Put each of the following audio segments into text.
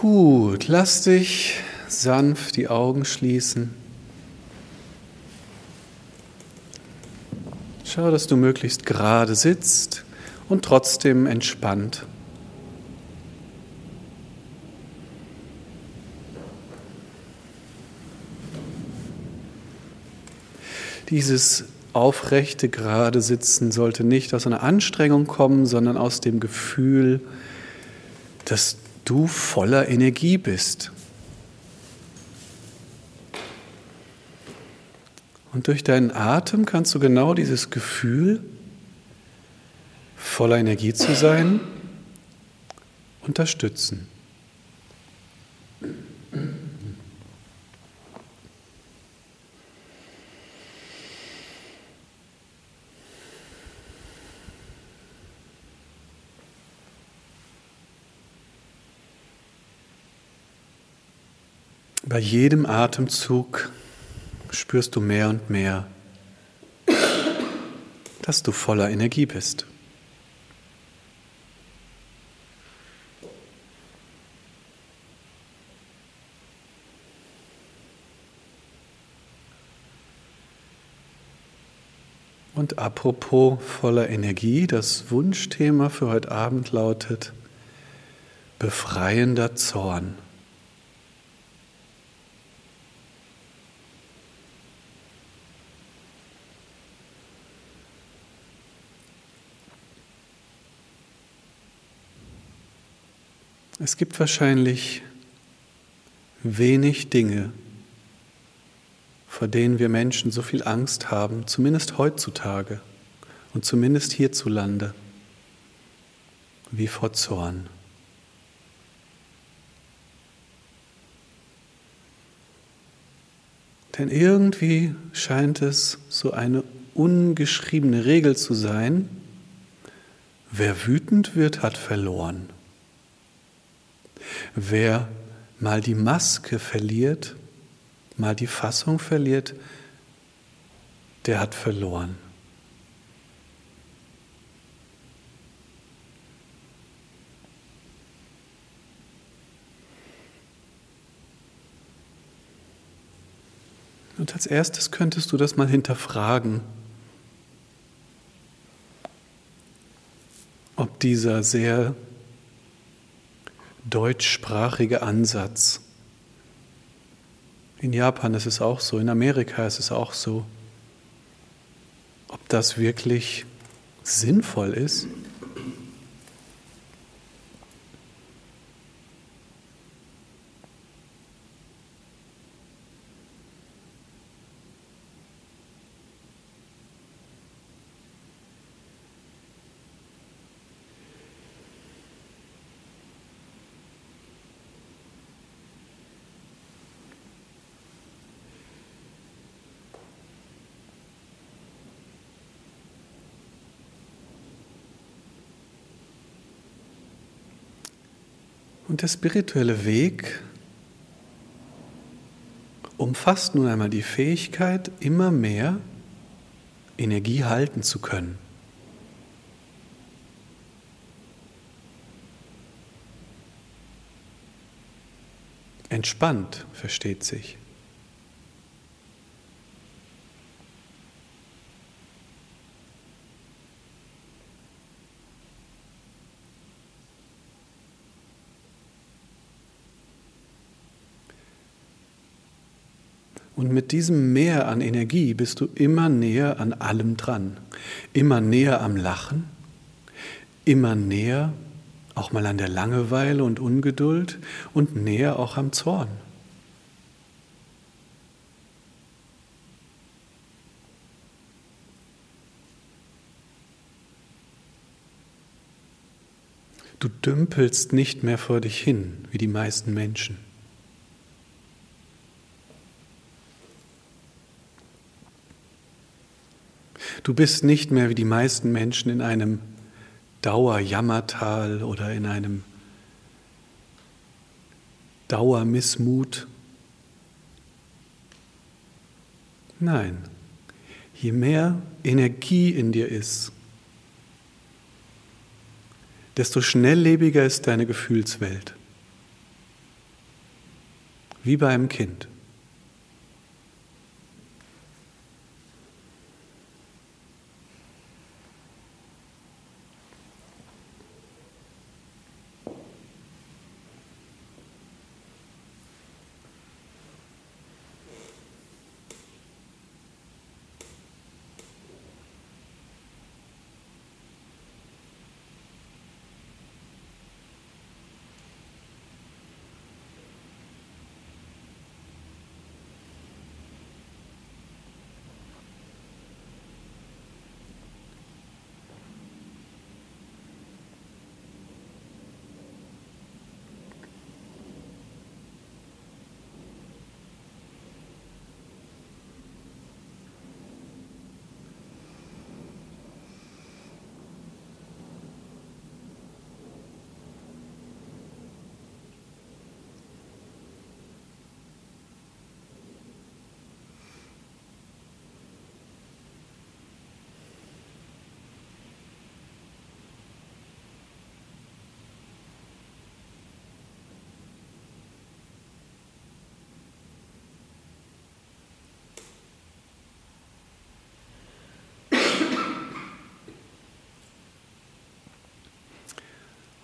Gut, lass dich sanft die Augen schließen. Schau, dass du möglichst gerade sitzt und trotzdem entspannt. Dieses aufrechte, gerade Sitzen sollte nicht aus einer Anstrengung kommen, sondern aus dem Gefühl, dass du voller Energie bist. Und durch deinen Atem kannst du genau dieses Gefühl, voller Energie zu sein, unterstützen. Bei jedem Atemzug spürst du mehr und mehr, dass du voller Energie bist. Und apropos voller Energie, das Wunschthema für heute Abend lautet befreiender Zorn. Es gibt wahrscheinlich wenig Dinge, vor denen wir Menschen so viel Angst haben, zumindest heutzutage und zumindest hierzulande, wie vor Zorn. Denn irgendwie scheint es so eine ungeschriebene Regel zu sein, wer wütend wird, hat verloren. Wer mal die Maske verliert, mal die Fassung verliert, der hat verloren. Und als erstes könntest du das mal hinterfragen, ob dieser sehr deutschsprachige Ansatz. In Japan ist es auch so, in Amerika ist es auch so. Ob das wirklich sinnvoll ist? Und der spirituelle Weg umfasst nun einmal die Fähigkeit, immer mehr Energie halten zu können. Entspannt, versteht sich. Und diesem Mehr an Energie bist du immer näher an allem dran, immer näher am Lachen, immer näher auch mal an der Langeweile und Ungeduld und näher auch am Zorn. Du dümpelst nicht mehr vor dich hin, wie die meisten Menschen. Du bist nicht mehr wie die meisten Menschen in einem Dauerjammertal oder in einem Dauermissmut. Nein, je mehr Energie in dir ist, desto schnelllebiger ist deine Gefühlswelt. wie bei einem Kind.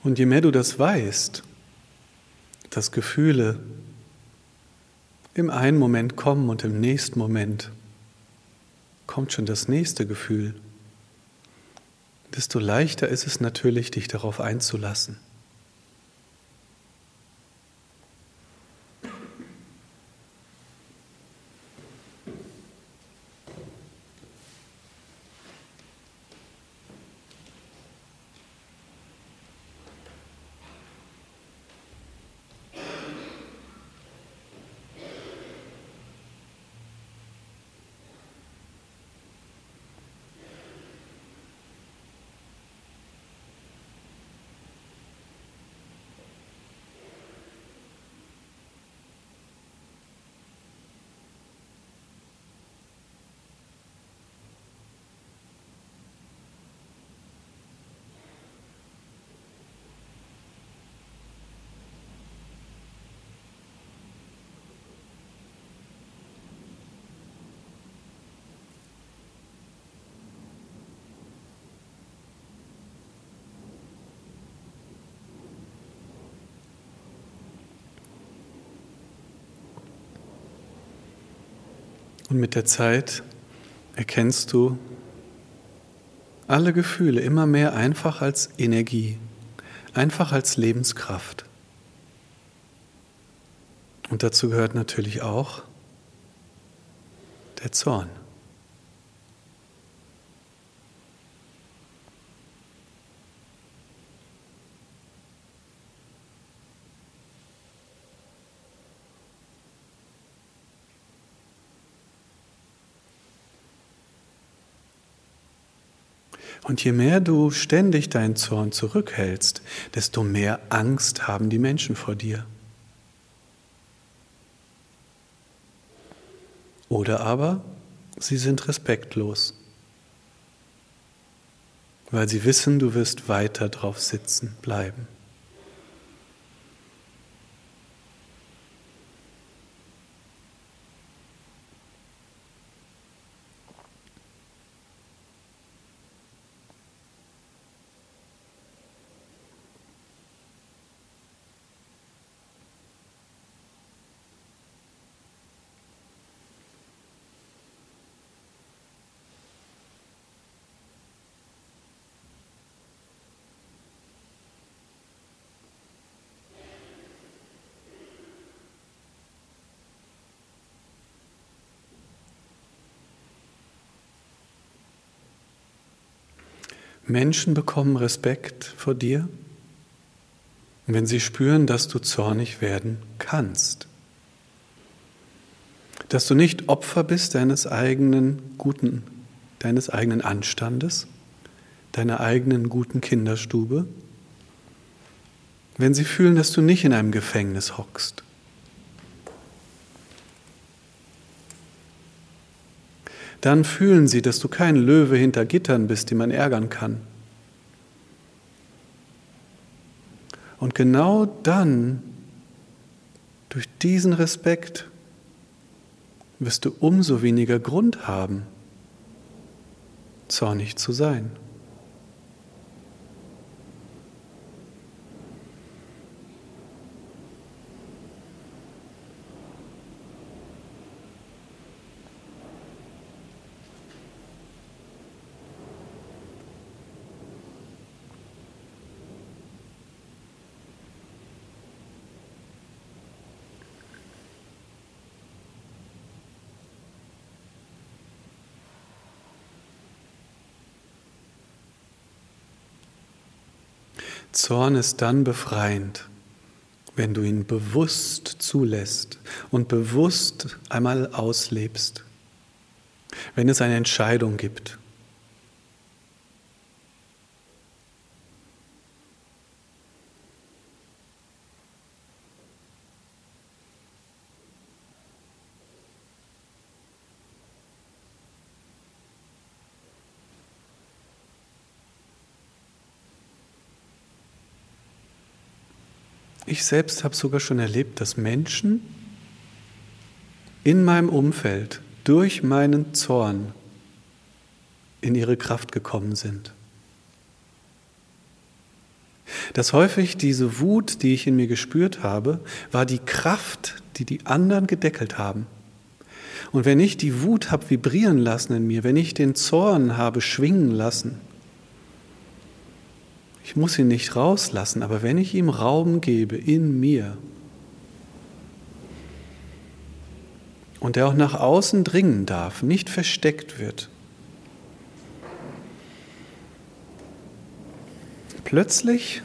Und je mehr du das weißt, dass Gefühle im einen Moment kommen und im nächsten Moment kommt schon das nächste Gefühl, desto leichter ist es natürlich, dich darauf einzulassen. Und mit der Zeit erkennst du alle Gefühle immer mehr einfach als Energie, einfach als Lebenskraft. Und dazu gehört natürlich auch der Zorn. Und je mehr du ständig deinen Zorn zurückhältst, desto mehr Angst haben die Menschen vor dir. Oder aber sie sind respektlos, weil sie wissen, du wirst weiter drauf sitzen bleiben. Menschen bekommen Respekt vor dir, wenn sie spüren, dass du zornig werden kannst. Dass du nicht Opfer bist deines eigenen guten, deines eigenen Anstandes, deiner eigenen guten Kinderstube. Wenn sie fühlen, dass du nicht in einem Gefängnis hockst. Dann fühlen sie, dass du kein Löwe hinter Gittern bist, die man ärgern kann. Und genau dann, Durch diesen Respekt wirst du umso weniger Grund haben, zornig zu sein. Zorn ist dann befreiend, wenn du ihn bewusst zulässt und bewusst einmal auslebst, wenn es eine Entscheidung gibt. Ich selbst habe sogar schon erlebt, dass Menschen in meinem Umfeld durch meinen Zorn in ihre Kraft gekommen sind. Dass häufig diese Wut, die ich in mir gespürt habe, war die Kraft, die die anderen gedeckelt haben. Und wenn ich die Wut habe vibrieren lassen in mir, wenn ich den Zorn habe schwingen lassen, ich muss ihn nicht rauslassen, aber wenn ich ihm Raum gebe in mir und er auch nach außen dringen darf, nicht versteckt wird, plötzlich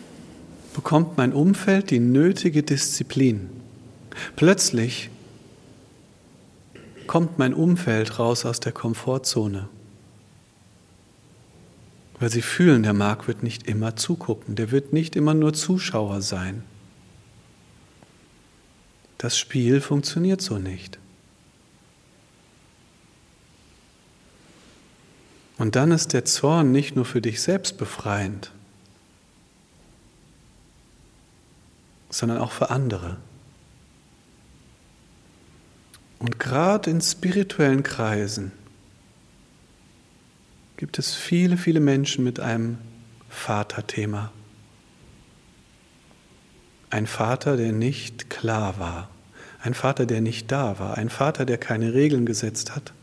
bekommt mein Umfeld die nötige Disziplin. Plötzlich kommt mein Umfeld raus aus der Komfortzone weil sie fühlen, der Marc wird nicht immer zugucken, der wird nicht immer nur Zuschauer sein. Das Spiel funktioniert so nicht. Und dann ist der Zorn nicht nur für dich selbst befreiend, sondern auch für andere. Und gerade in spirituellen Kreisen gibt es viele, viele Menschen mit einem Vaterthema. Ein Vater, der nicht klar war, ein Vater, der nicht da war, ein Vater, der keine Regeln gesetzt hat.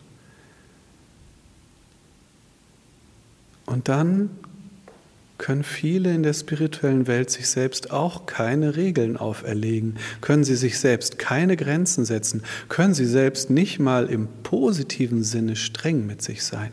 Und dann können viele in der spirituellen Welt sich selbst auch keine Regeln auferlegen, können sie sich selbst keine Grenzen setzen, können sie selbst nicht mal im positiven Sinne streng mit sich sein.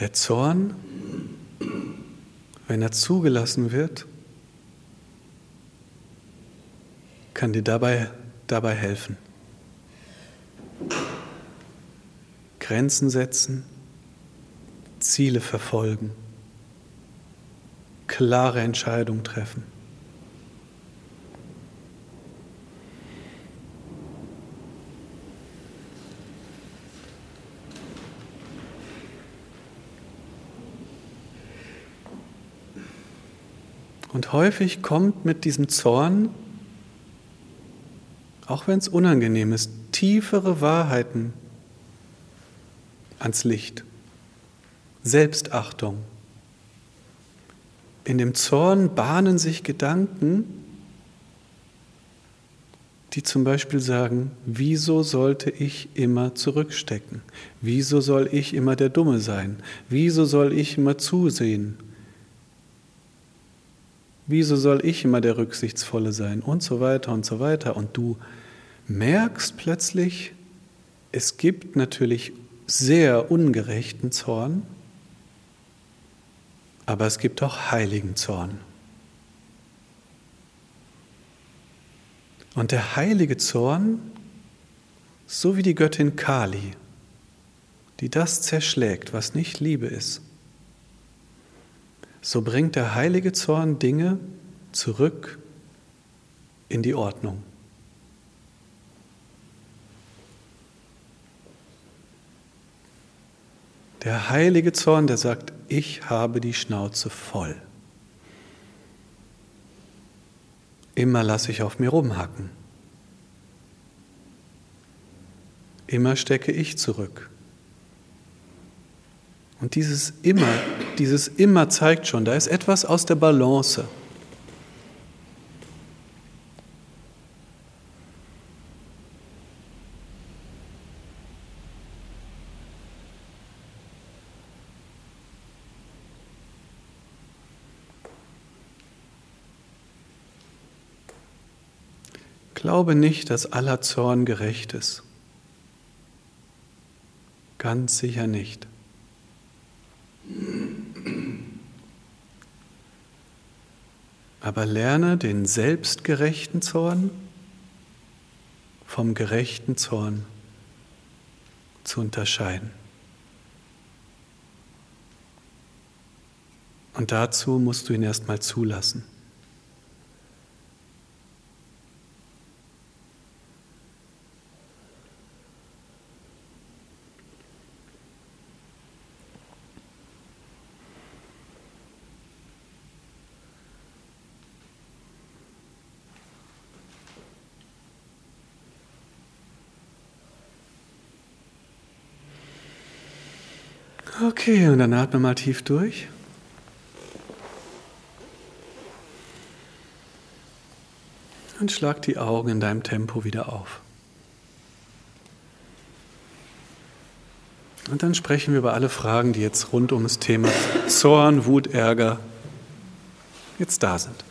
Der Zorn, wenn er zugelassen wird, kann dir dabei, dabei helfen. Grenzen setzen, Ziele verfolgen, klare Entscheidungen treffen. Und häufig kommt mit diesem Zorn, auch wenn es unangenehm ist, tiefere Wahrheiten ans Licht. Selbstachtung. In dem Zorn bahnen sich Gedanken, die zum Beispiel sagen, wieso sollte ich immer zurückstecken? Wieso soll ich immer der Dumme sein? Wieso soll ich immer zusehen? Wieso soll ich immer der Rücksichtsvolle sein? Und so weiter und so weiter. Und du merkst plötzlich, es gibt natürlich sehr ungerechten Zorn, aber es gibt auch heiligen Zorn. Und der heilige Zorn, so wie die Göttin Kali, die das zerschlägt, was nicht Liebe ist, so bringt der heilige Zorn Dinge zurück in die Ordnung. Der heilige Zorn, der sagt, ich habe die Schnauze voll. Immer lasse ich auf mir rumhacken. Immer stecke ich zurück. Und dieses immer, dieses immer zeigt schon, da ist etwas aus der Balance. Glaube nicht, dass aller Zorn gerecht ist. Ganz sicher nicht. Aber lerne den selbstgerechten Zorn vom gerechten Zorn zu unterscheiden. Und dazu musst du ihn erstmal zulassen. Okay, und dann atme mal tief durch. Und schlag die Augen in deinem Tempo wieder auf. Und dann sprechen wir über alle Fragen, die jetzt rund um das Thema Zorn, Wut, Ärger jetzt da sind.